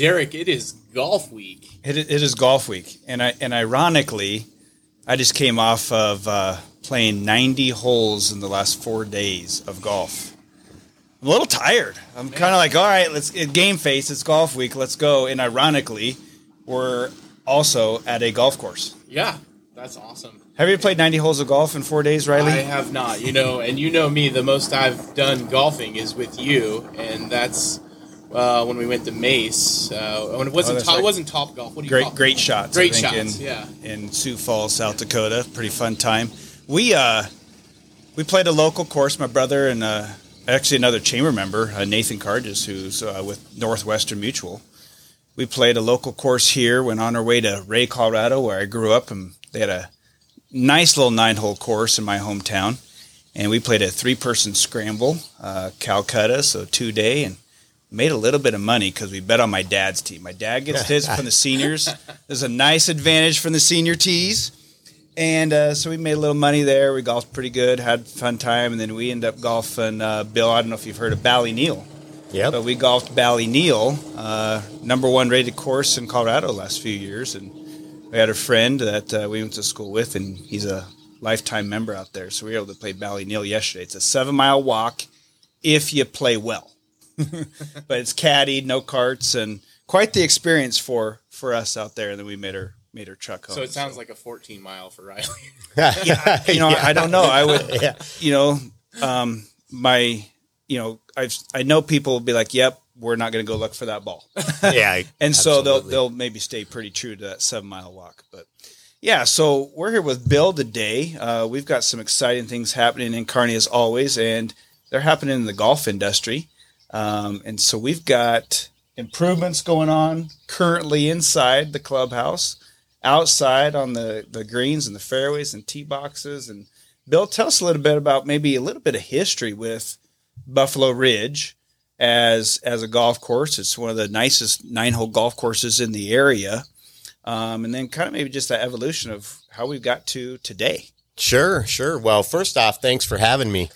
Derek, it is golf week. It, it is golf week, and I and ironically, I just came off of uh, playing 90 holes in the last four days of golf. I'm a little tired. I'm kind of like, all right, let's it, game face. It's golf week. Let's go. And ironically, we're also at a golf course. Yeah, that's awesome. Have you played 90 holes of golf in four days, Riley? I have not. You know, and you know me. The most I've done golfing is with you, and that's uh, when we went to Mace. Uh, when it wasn't Oh, top, right. it wasn't top golf. What do you call great great shots. Great shots, In, yeah. in Sioux Falls, South Dakota. Pretty fun time. We uh, we played a local course. My brother and uh, actually another chamber member, uh, Nathan Carges, who's uh, with Northwestern Mutual. We played a local course here. Went on our way to Wray, Colorado, where I grew up, and they had a nice little nine-hole course in my hometown. And we played a three-person scramble, uh, Calcutta, so two day, and made a little bit of money because we bet on my dad's team. My dad gets his from the seniors. There's a nice advantage from the senior tees. And uh, so we made a little money there. We golfed pretty good, had fun time, and then we end up golfing. Uh, Bill, I don't know if you've heard of Ballyneal, Yeah. but we golfed Ballyneal, uh, number one rated course in Colorado last few years. And we had a friend that uh, we went to school with, and he's a lifetime member out there. So we were able to play Ballyneal yesterday. It's a seven mile walk if you play well but it's caddied, no carts, and quite the experience for for us out there. And then we made her made her truck home. So it sounds like a 14 mile for Riley. yeah, you know, I don't know. I would, Yeah. you know, um, my, you know, I've I know people will be like, "Yep, we're not going to go look for that ball," yeah. and so they'll they'll maybe stay pretty true to that seven mile walk. But yeah, so we're here with Bill today. Uh, we've got some exciting things happening in Kearney as always, and they're happening in the golf industry. Um, and so we've got improvements going on currently inside the clubhouse, outside on the, the greens and the fairways and tee boxes. And Bill, tell us a little bit about maybe a little bit of history with Buffalo Ridge as as a golf course. It's one of the nicest nine hole golf courses in the area. Um, and then kind of maybe just that evolution of how we've got to today. Sure, sure. Well, first off, thanks for having me.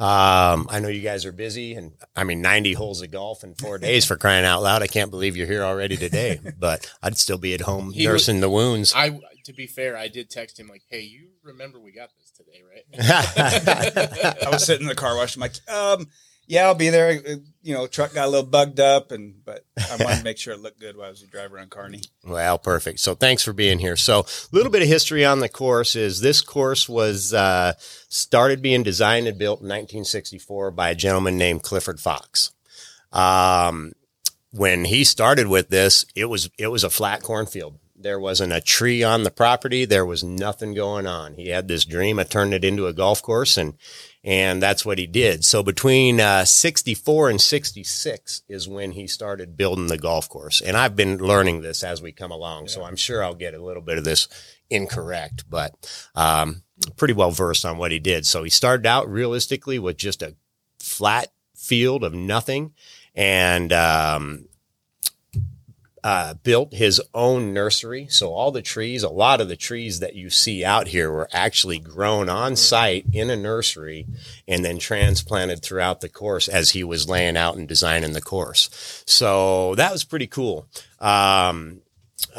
Um, I know you guys are busy, and I mean, 90 holes of golf in four days for crying out loud. I can't believe you're here already today, but I'd still be at home He nursing the wounds. I, to be fair, I did text him like, "Hey, you remember we got this today, right?" I was sitting in the car wash. I'm like, um, yeah, I'll be there. Uh, You know, truck got a little bugged up, and but I wanted to make sure it looked good while I was driving around Kearney. Well, perfect. So thanks for being here. So a little bit of history on the course is this course was uh, started being designed and built in 1964 by a gentleman named Clifford Fox. Um, when he started with this, it was it was a flat cornfield. There wasn't a tree on the property. There was nothing going on. He had this dream of turning it into a golf course, and and that's what he did. So between uh, 64 and 66 is when he started building the golf course. And I've been learning this as we come along, so I'm sure I'll get a little bit of this incorrect, but um, pretty well versed on what he did. So he started out realistically with just a flat field of nothing, and um, uh, built his own nursery. So all the trees, a lot of the trees that you see out here were actually grown on site in a nursery and then transplanted throughout the course as he was laying out and designing the course. So that was pretty cool. Um,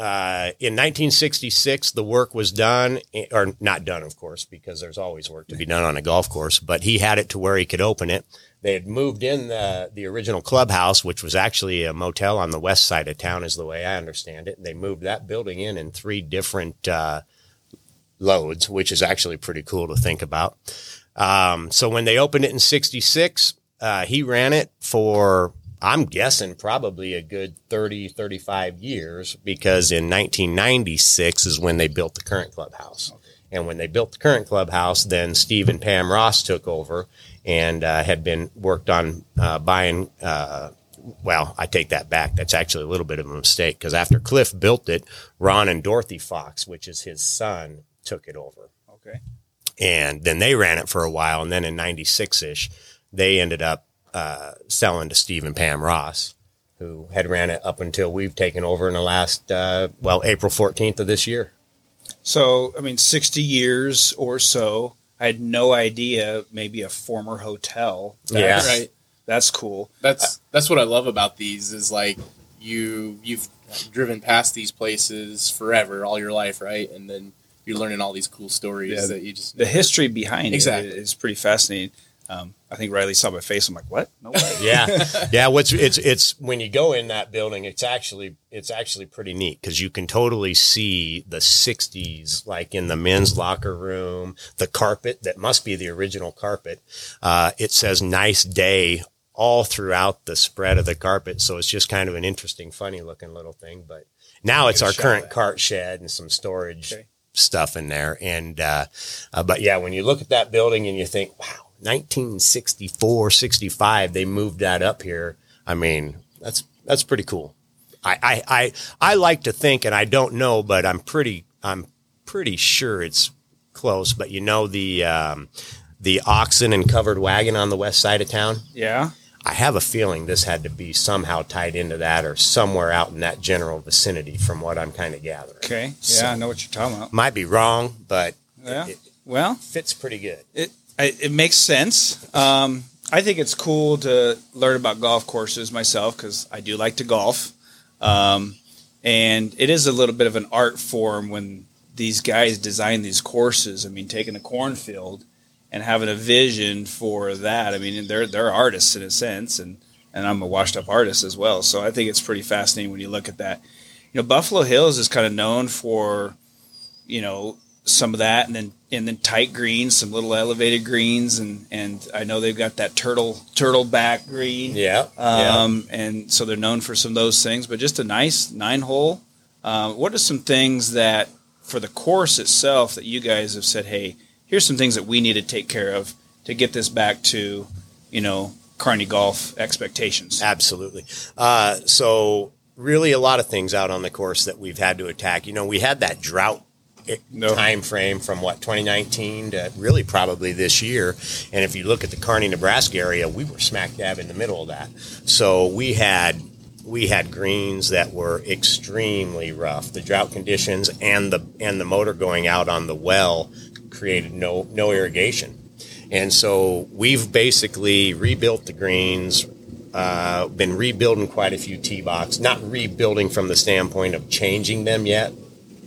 uh, in 1966, the work was done, or not done, of course, because there's always work to be done on a golf course, but he had it to where he could open it. They had moved in the, the original clubhouse, which was actually a motel on the west side of town, is the way I understand it. They moved that building in in three different uh, loads, which is actually pretty cool to think about. Um, so when they opened it in 66, uh, he ran it for, I'm guessing, probably a good 30, 35 years because in 1996 is when they built the current clubhouse. And when they built the current clubhouse, then Steve and Pam Ross took over and uh, had been worked on uh, buying. Uh, well, I take that back. That's actually a little bit of a mistake because after Cliff built it, Ron and Dorothy Fox, which is his son, took it over Okay. and then they ran it for a while. And then in '96 ish, they ended up uh, selling to Steve and Pam Ross, who had ran it up until we've taken over in the last uh, well April 14th of this year. So, I mean, 60 years or so. I had no idea. Maybe a former hotel. Yeah. right. That's cool. That's that's what I love about these is like you you've driven past these places forever, all your life, right? And then you're learning all these cool stories Yeah, that you just the history behind Exactly. it is pretty fascinating. Um, I think Riley saw my face. I'm like, what? No way. yeah yeah what's it's it's when you go in that building it's actually it's actually pretty neat because you can totally see the 60s like in the men's locker room the carpet that must be the original carpet uh, it says nice day all throughout the spread of the carpet so it's just kind of an interesting funny looking little thing but now it's our current that. cart shed and some storage Okay. stuff in there and uh, uh, but yeah when you look at that building and you think wow 1964 65 they moved that up here i mean that's that's pretty cool I, I i i like to think and i don't know but i'm pretty i'm pretty sure it's close but you know the um the oxen and covered wagon on the west side of town Yeah. i have a feeling this had to be somehow tied into that or somewhere out in that general vicinity from what i'm kind of gathering Okay. So- Yeah, I know what you're talking about. might be wrong but Yeah. it Well, fits pretty good it It makes sense. Um, I think it's cool to learn about golf courses myself because I do like to golf, um, and it is a little bit of an art form when these guys design these courses. I mean, taking a cornfield and having a vision for that. I mean, they're they're artists in a sense, and and I'm a washed up artist as well. So I think it's pretty fascinating when you look at that. You know, Buffalo Hills is kind of known for, you know, some of that, and then and then tight greens, some little elevated greens, and and I know they've got that turtle turtle back green. yeah yeah Um, and so they're known for some of those things, but just a nice nine hole. Um, what are some things that for the course itself that you guys have said, hey, here's some things that we need to take care of to get this back to, you know, Kearney golf expectations? Absolutely. Uh, so really, a lot of things out on the course that we've had to attack. You know, we had that drought No. time frame from what 2019 to really probably this year. And if you look at the Kearney, Nebraska area, we were smack dab in the middle of that. So we had we had greens that were extremely rough. The drought conditions and the and the motor going out on the well created no no irrigation. And so we've basically rebuilt the greens, uh, been rebuilding quite a few tee box, not rebuilding from the standpoint of changing them yet,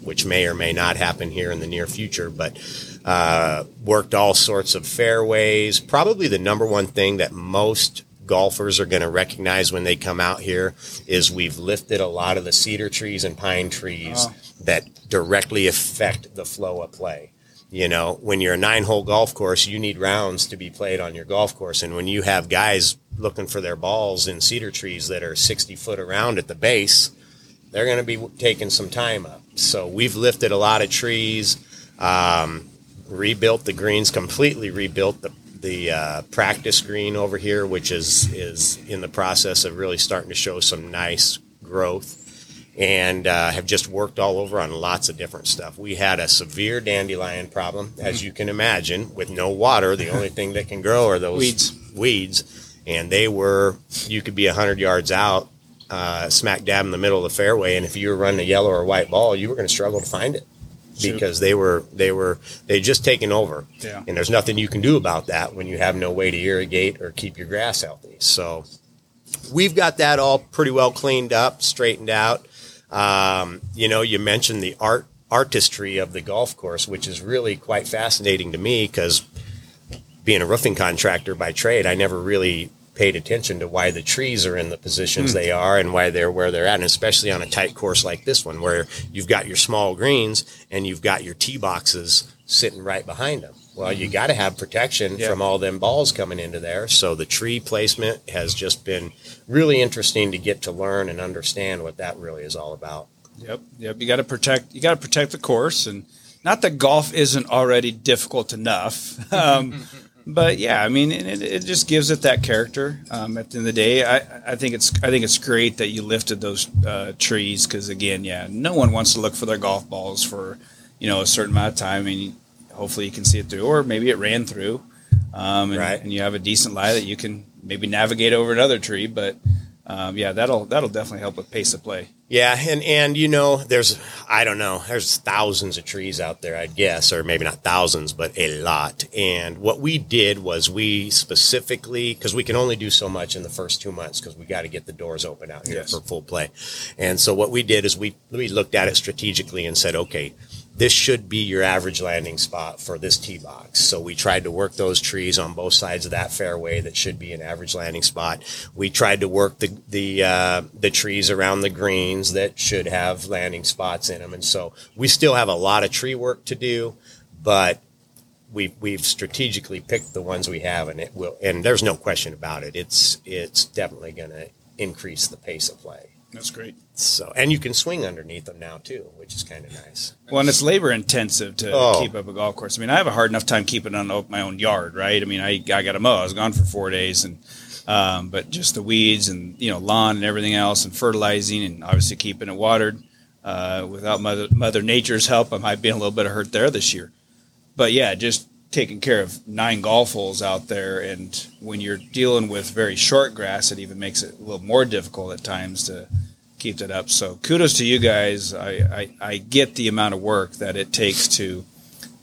which may or may not happen here in the near future, but uh, worked all sorts of fairways. Probably the number one thing that most golfers are going to recognize when they come out here is we've lifted a lot of the cedar trees and pine trees Oh. that directly affect the flow of play. You know, when you're a nine hole golf course, you need rounds to be played on your golf course. And when you have guys looking for their balls in cedar trees that are 60 foot around at the base, they're going to be taking some time up. So we've lifted a lot of trees, um, rebuilt the greens, completely rebuilt the the uh, practice green over here, which is is in the process of really starting to show some nice growth, and uh, have just worked all over on lots of different stuff. We had a severe dandelion problem, as you can imagine, with no water. The only thing that can grow are those Weeds. weeds, and they were. You could be hundred yards out, uh, smack dab in the middle of the fairway, and if you were running a yellow or white ball, you were going to struggle to find it because they were they were they just taken over, Yeah. and there's nothing you can do about that when you have no way to irrigate or keep your grass healthy. So we've got that all pretty well cleaned up, straightened out. Um, you know, you mentioned the art artistry of the golf course, which is really quite fascinating to me because being a roofing contractor by trade, I never really paid attention to why the trees are in the positions they are and why they're where they're at, and especially on a tight course like this one, where you've got your small greens and you've got your tee boxes sitting right behind them. Well, you got to have protection Yeah. from all them balls coming into there. So the tree placement has just been really interesting to get to learn and understand what that really is all about. Yep, yep. You got to protect. You got to protect the course, and not that golf isn't already difficult enough. Um, but yeah, I mean, it, it just gives it that character. Um, at the end of the day, I, I think it's I think it's great that you lifted those uh, trees because again, yeah, no one wants to look for their golf balls for you know a certain amount of time. I mean, hopefully you can see it through, or maybe it ran through, um, and, Right. and you have a decent lie that you can maybe navigate over another tree, but. Um, yeah, that'll that'll definitely help with pace of play. Yeah, and and you know, there's I don't know, there's thousands of trees out there, I'd guess, or maybe not thousands, but a lot. And what we did was we specifically because we can only do so much in the first two months because we got to get the doors open out here Yes. for full play. And so what we did is we we looked at it strategically and said, okay, this should be your average landing spot for this tee box. So we tried to work those trees on both sides of that fairway that should be an average landing spot. We tried to work the the uh, the trees around the greens that should have landing spots in them, and so we still have a lot of tree work to do, but we've we've strategically picked the ones we have, and it will. And there's no question about it. It's it's definitely going to increase the pace of play. That's great. So, and you can swing underneath them now too, which is kind of nice. Well, and it's labor intensive to Oh. keep up a golf course. I mean, I have a hard enough time keeping on my own yard, right? I mean, I, I got to mow. I was gone for four days, and um, but just the weeds and you know lawn and everything else, and fertilizing, and obviously keeping it watered. Uh, without mother Mother Nature's help, I might be in a little bit of hurt there this year. But yeah, just taking care of nine golf holes out there, and when you're dealing with very short grass, it even makes it a little more difficult at times to keep that up. So kudos to you guys. I, I, I get the amount of work that it takes to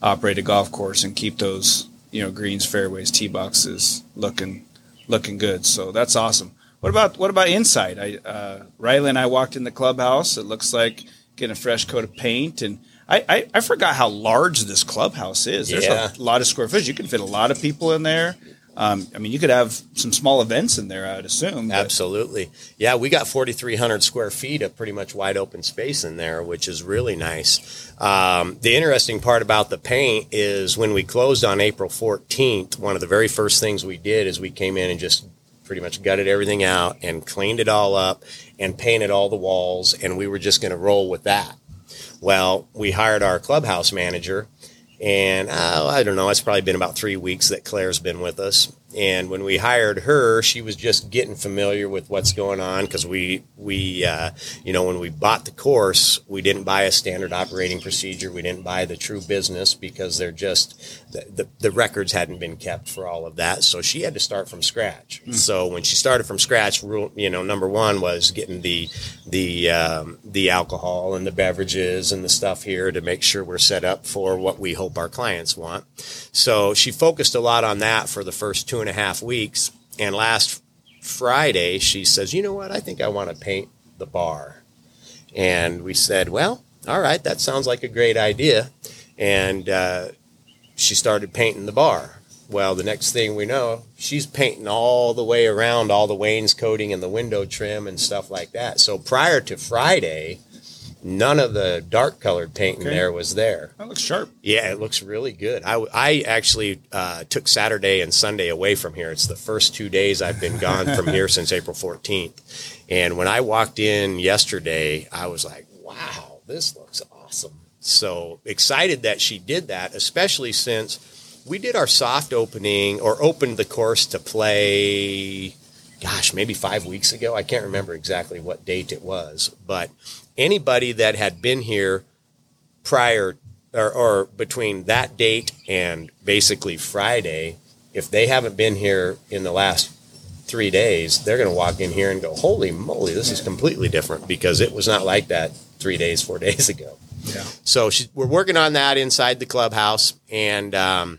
operate a golf course and keep those you know greens, fairways, tee boxes looking looking good. So that's awesome. What about what about inside? I uh, Riley and I walked in the clubhouse. It looks like getting a fresh coat of paint and. I, I, I forgot how large this clubhouse is. There's Yeah. a lot of square footage. You can fit a lot of people in there. Um, I mean, you could have some small events in there. I would assume. but- Absolutely. Yeah, we got 4,300 square feet of pretty much wide open space in there, which is really nice. Um, the interesting part about the paint is when we closed on April 14th, one of the very first things we did is we came in and just pretty much gutted everything out and cleaned it all up and painted all the walls, and we were just going to roll with that. Well, we hired our clubhouse manager, and uh, I don't know, it's probably been about three weeks that Claire's been with us. And when we hired her, she was just getting familiar with what's going on because we we uh, you know when we bought the course, we didn't buy a standard operating procedure. We didn't buy the true business because they're just the, the, the records hadn't been kept for all of that. So she had to start from scratch. So when she started from scratch, rule you know number one was getting the the um, the alcohol and the beverages and the stuff here to make sure we're set up for what we hope our clients want. So she focused a lot on that for the first two and a half weeks. And last Friday, she says, "You know what? I think I want to paint the bar." And we said, "Well, all right, that sounds like a great idea." And uh, she started painting the bar. Well, the next thing we know, she's painting all the way around all the wainscoting and the window trim and stuff like that. So prior to Friday, none of the dark colored painting Okay. there was there. That looks sharp. Yeah, it looks really good. I, I actually uh, took Saturday and Sunday away from here. It's the first two days I've been gone from here since April 14th. And when I walked in yesterday, I was like, wow, this looks awesome. So excited that she did that, especially since we did our soft opening or opened the course to play, gosh, maybe five weeks ago. I can't remember exactly what date it was, but anybody that had been here prior or, or between that date and basically Friday, if they haven't been here in the last three days, they're going to walk in here and go, "Holy moly, this is completely different," because it was not like that three days, four days ago. Yeah. So she, we're working on that inside the clubhouse, and um,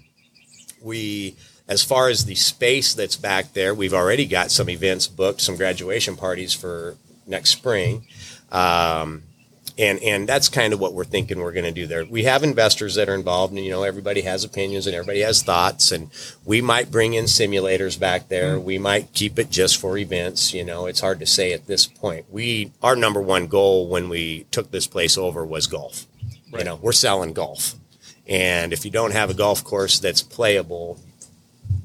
we, as far as the space that's back there, we've already got some events booked, some graduation parties for next spring. Um, and and that's kind of what we're thinking we're going to do there. We have investors that are involved, and you know everybody has opinions and everybody has thoughts, and we might bring in simulators back there. We might keep it just for events. You know, it's hard to say at this point. We our number one goal when we took this place over was golf. You know, we're selling golf, and if you don't have a golf course that's playable,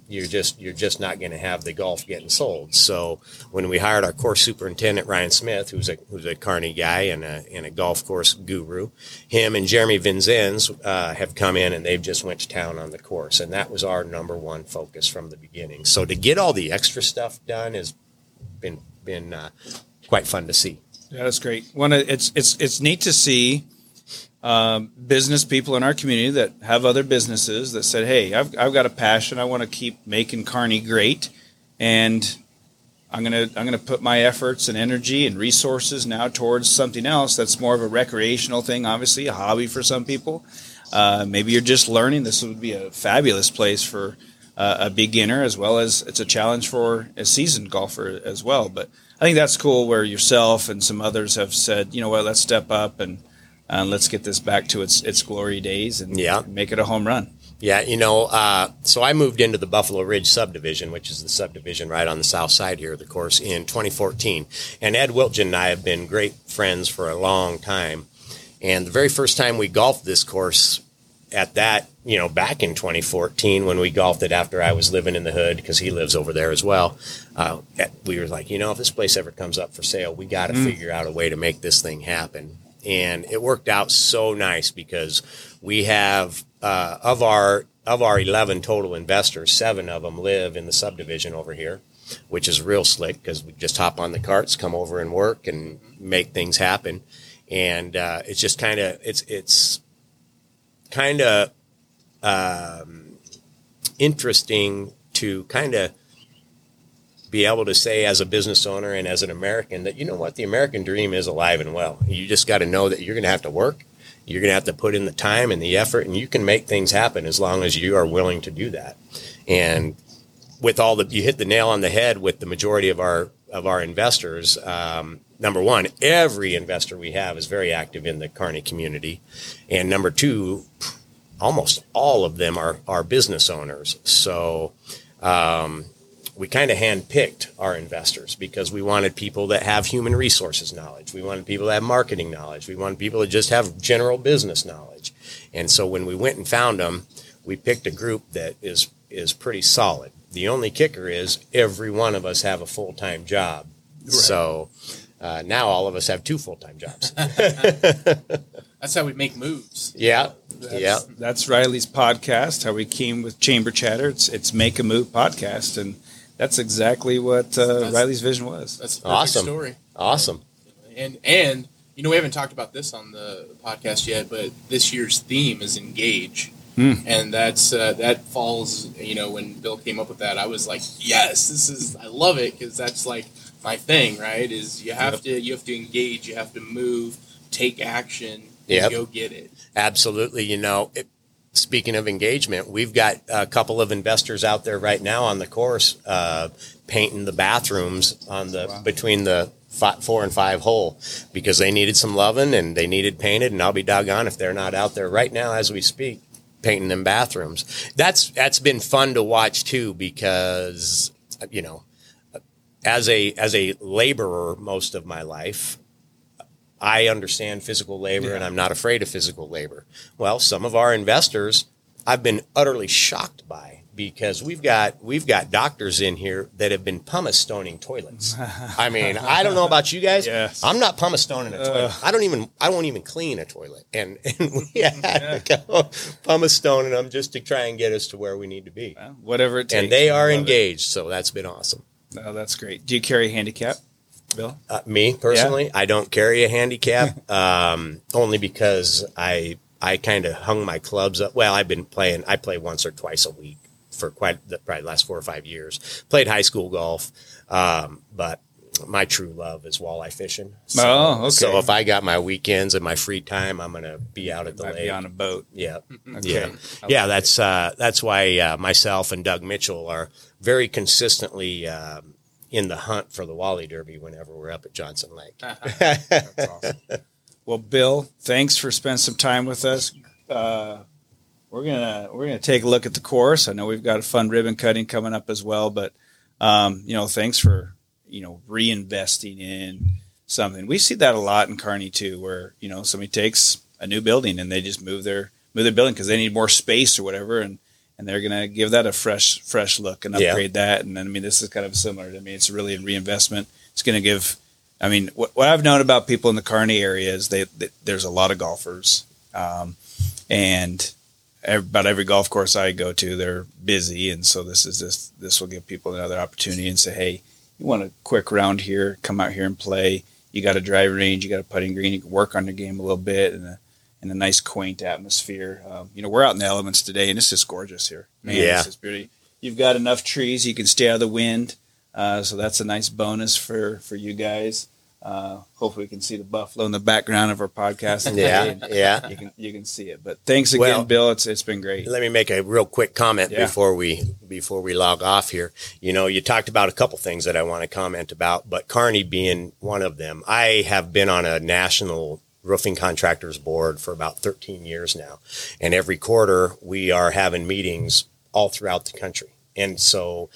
you're just you're just not going to have the golf getting sold. So when we hired our course superintendent Ryan Smith, who's a who's a Kearney guy and a and a golf course guru, him and Jeremy Vinzenz uh, have come in and they've just went to town on the course, and that was our number one focus from the beginning. So to get all the extra stuff done has been been uh, quite fun to see. Yeah, that's great. One, it's it's it's neat to see um, business people in our community that have other businesses that said, "Hey, I've I've got a passion. I want to keep making Kearney great, and I'm gonna I'm gonna put my efforts and energy and resources now towards something else that's more of a recreational thing, obviously a hobby for some people. Uh, maybe you're just learning. This would be a fabulous place for uh, a beginner as well as it's a challenge for a seasoned golfer as well. But I think that's cool where yourself and some others have said, you know what, let's step up and uh, let's get this back to its its glory days and Yeah. make it a home run. Yeah, you know, uh, so I moved into the Buffalo Ridge subdivision, which is the subdivision right on the south side here of the course, in 2014. And Ed Wiltgen and I have been great friends for a long time. And the very first time we golfed this course at that, you know, back in 2014 when we golfed it after I was living in the hood, because he lives over there as well, uh, we were like, you know, if this place ever comes up for sale, we got to figure out a way to make this thing happen. And it worked out so nice because we have uh, of our of our 11 total investors, seven of them live in the subdivision over here, which is real slick because we just hop on the carts, come over and work and make things happen. And uh, it's just kind of it's it's kind of um, interesting to kind of be able to say as a business owner and as an American that you know what the American dream is alive and well. You just got to know that you're going to have to work. You're going to have to put in the time and the effort, and you can make things happen as long as you are willing to do that. And with all the, you hit the nail on the head with the majority of our of our investors. Um, number one, every investor we have is very active in the Kearney community, and number two, almost all of them are are business owners. So. Um, we kind of handpicked our investors because we wanted people that have human resources knowledge. We wanted people that have marketing knowledge. We wanted people that just have general business knowledge. And so when we went and found them, we picked a group that is is pretty solid. The only kicker is every one of us have a full time job. So uh, now all of us have two full time jobs. That's how we make moves. yeah, That's- yeah. That's Riley's podcast. How we came with Chamber Chatter. It's it's Make a Move podcast, and that's exactly what uh, That's- Riley's vision was. That's a Awesome. story. Awesome. And and you know we haven't talked about this on the podcast yet, but this year's theme is engage, Hmm. and that's uh, that falls. You know when Bill came up with that, I was like, yes, this is I love it because that's like my thing, right? Is you have Yep. to you have to engage, you have to move, take action, Yep. and go get it. Absolutely. You know, it, speaking of engagement, we've got a couple of investors out there right now on the course uh, painting the bathrooms on the Wow. between the fi four and five hole because they needed some loving and they needed painted. And I'll be doggone if they're not out there right now as we speak painting them bathrooms. That's that's been fun to watch too because you know as a as a laborer most of my life I understand physical labor and I'm not afraid of physical labor. Well, some of our investors I've been utterly shocked by because we've got we've got doctors in here that have been pumice stoning toilets. I mean, I don't know about you guys. Yes. I'm not pumice stoning a toilet. Ugh. I don't even I won't even clean a toilet. And and we had to go pumice stoning them just to try and get us to where we need to be. Well, whatever it takes. And they are love it. engaged, so that's been awesome. Oh, that's great. Do you carry a handicap, Bill? Uh, me personally, I don't carry a handicap, um, only because I I kind of hung my clubs up. Well, I've been playing. I play once or twice a week for quite the, probably the last four or five years. Played high school golf, um, but my true love is walleye fishing. So, Oh, okay. So if I got my weekends and my free time, I'm gonna be out at the Might lake. be on a boat. Yeah, Okay. yeah, yeah. That's uh, that's why uh, myself and Doug Mitchell are very consistently um, in the hunt for the Walleye Derby whenever we're up at Johnson Lake. That's awesome. Well, Bill, thanks for spending some time with us. Uh, we're gonna we're gonna take a look at the course. I know we've got a fun ribbon cutting coming up as well, but um, you know, thanks for you know reinvesting in something. We see that a lot in Kearney too, where you know somebody takes a new building and they just move their move their building because they need more space or whatever, and and they're gonna give that a fresh fresh look and Yeah. upgrade that. And then I mean, this is kind of similar. to me. it's really a reinvestment. It's gonna give I mean, what, what I've known about people in the Kearney area is they, they there's a lot of golfers, um, and ev- about every golf course I go to, they're busy, and so this is this this will give people another opportunity and say, hey, you want a quick round here, come out here and play. You got a driving range, you got a putting green, you can work on your game a little bit, and a in a nice quaint atmosphere. Um, you know, we're out in the elements today, and it's just gorgeous here. Man, Yeah. it's just beauty. You've got enough trees, you can stay out of the wind. Uh, so that's a nice bonus for for you guys. Uh, hopefully, we can see the buffalo in the background of our podcast. Yeah, yeah. You can you can see it. But thanks again, Well- Bill. It's it's been great. Let me make a real quick comment Yeah. before we before we log off here. You know, you talked about a couple things that I want to comment about, but Kearney being one of them. I have been on a national roofing contractors board for about 13 years now, and every quarter we are having meetings all throughout the country. And so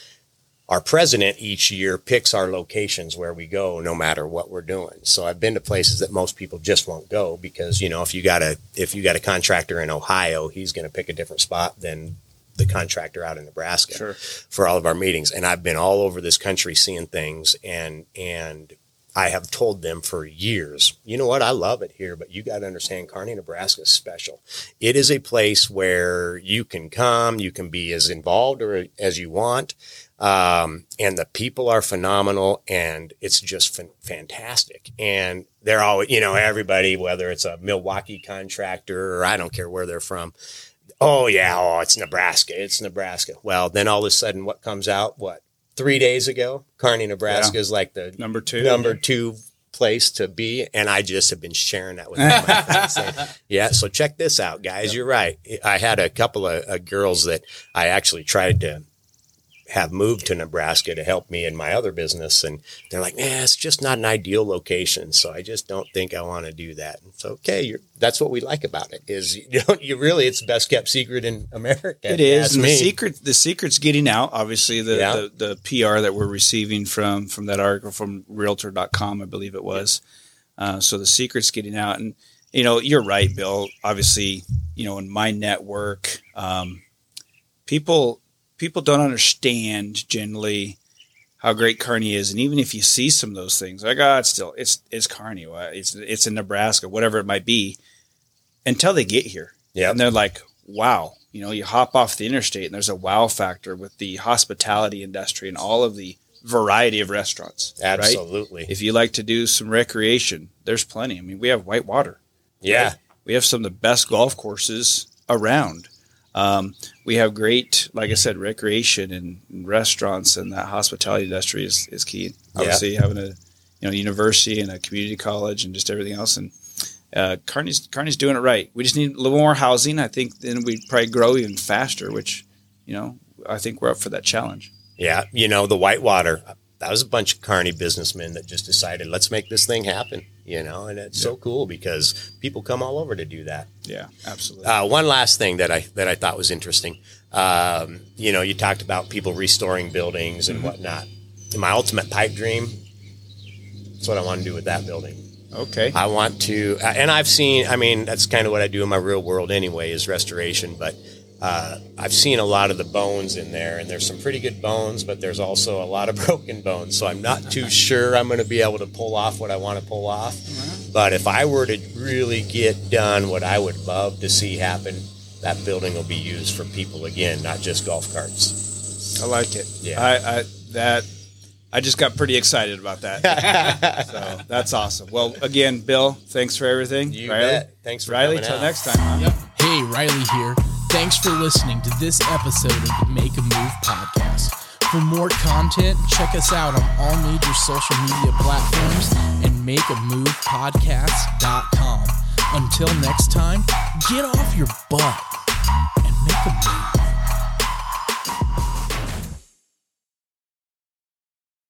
our president each year picks our locations where we go no matter what we're doing. So I've been to places that most people just won't go because, you know, if you got a if you got a contractor in Ohio, he's going to pick a different spot than the contractor out in Nebraska Sure. for all of our meetings. And I've been all over this country seeing things and and I have told them for years, you know what, I love it here, but you got to understand Kearney, Nebraska is special. It is a place where you can come, you can be as involved or as you want. Um, and the people are phenomenal and it's just fan- fantastic. And they're all, you know, everybody, whether it's a Milwaukee contractor or I don't care where they're from. Oh yeah. Oh, it's Nebraska. It's Nebraska. Well, then all of a sudden what comes out? What? Three days ago, Kearney, Nebraska is like the Number two. number two place to be. And I just have been sharing that with my friends. saying, yeah. So check this out, guys. You're right. I had a couple of uh, girls that I actually tried to have moved to Nebraska to help me in my other business. And they're like, nah, it's just not an ideal location. So I just don't think I want to do that. And it's okay. You're, that's what we like about it is you don't, you really, it's the best kept secret in America. It is, and the secret the secret's getting out. Obviously, the, Yeah. the the PR that we're receiving from from that article from Realtor.com, I believe it was. Uh, so the secret's getting out, and you know, you're right, Bill. Obviously, you know, in my network, um, people people don't understand generally how great Kearney is, and even if you see some of those things, like ah, it's still it's it's Kearney, it's it's in Nebraska, whatever it might be, until they get here. Yep. And they're like, wow, you know, you hop off the interstate and there's a wow factor with the hospitality industry and all of the variety of restaurants. Right? Absolutely. If you like to do some recreation, there's plenty. I mean, we have white water. Yeah. right? We have some of the best golf courses around. Um, we have great, like I said, recreation and, and restaurants, and that hospitality industry is, is key. Obviously, having a you know university and a community college and just everything else, and uh, Kearney's Kearney's doing it right. We just need a little more housing. I think then we'd probably grow even faster, which you know I think we're up for that challenge. Yeah, you know, the Whitewater, that was a bunch of Kearney businessmen that just decided, let's make this thing happen, you know, and it's so cool because people come all over to do that. Yeah, absolutely. Uh, one last thing that I that I thought was interesting, um, you know, you talked about people restoring buildings and whatnot. My ultimate pipe dream. That's what I want to do with that building. okay. I want to, and I've seen. I mean, that's kind of what I do in my real world anyway, is restoration. But uh, I've seen a lot of the bones in there, and there's some pretty good bones, but there's also a lot of broken bones. So I'm not too sure I'm going to be able to pull off what I want to pull off. But if I were to really get done what I would love to see happen, that building will be used for people again, not just golf carts. I like it. Yeah. I, I that I just got pretty excited about that. so that's awesome. Well, again, Bill, thanks for everything. You Riley, bet. Thanks for Riley. coming Till next time. huh? Yep. Hey, Riley here. Thanks for listening to this episode of the Make a Move podcast. For more content, check us out on all major social media platforms and makeamovepodcast.com. Until next time, get off your butt and make a move.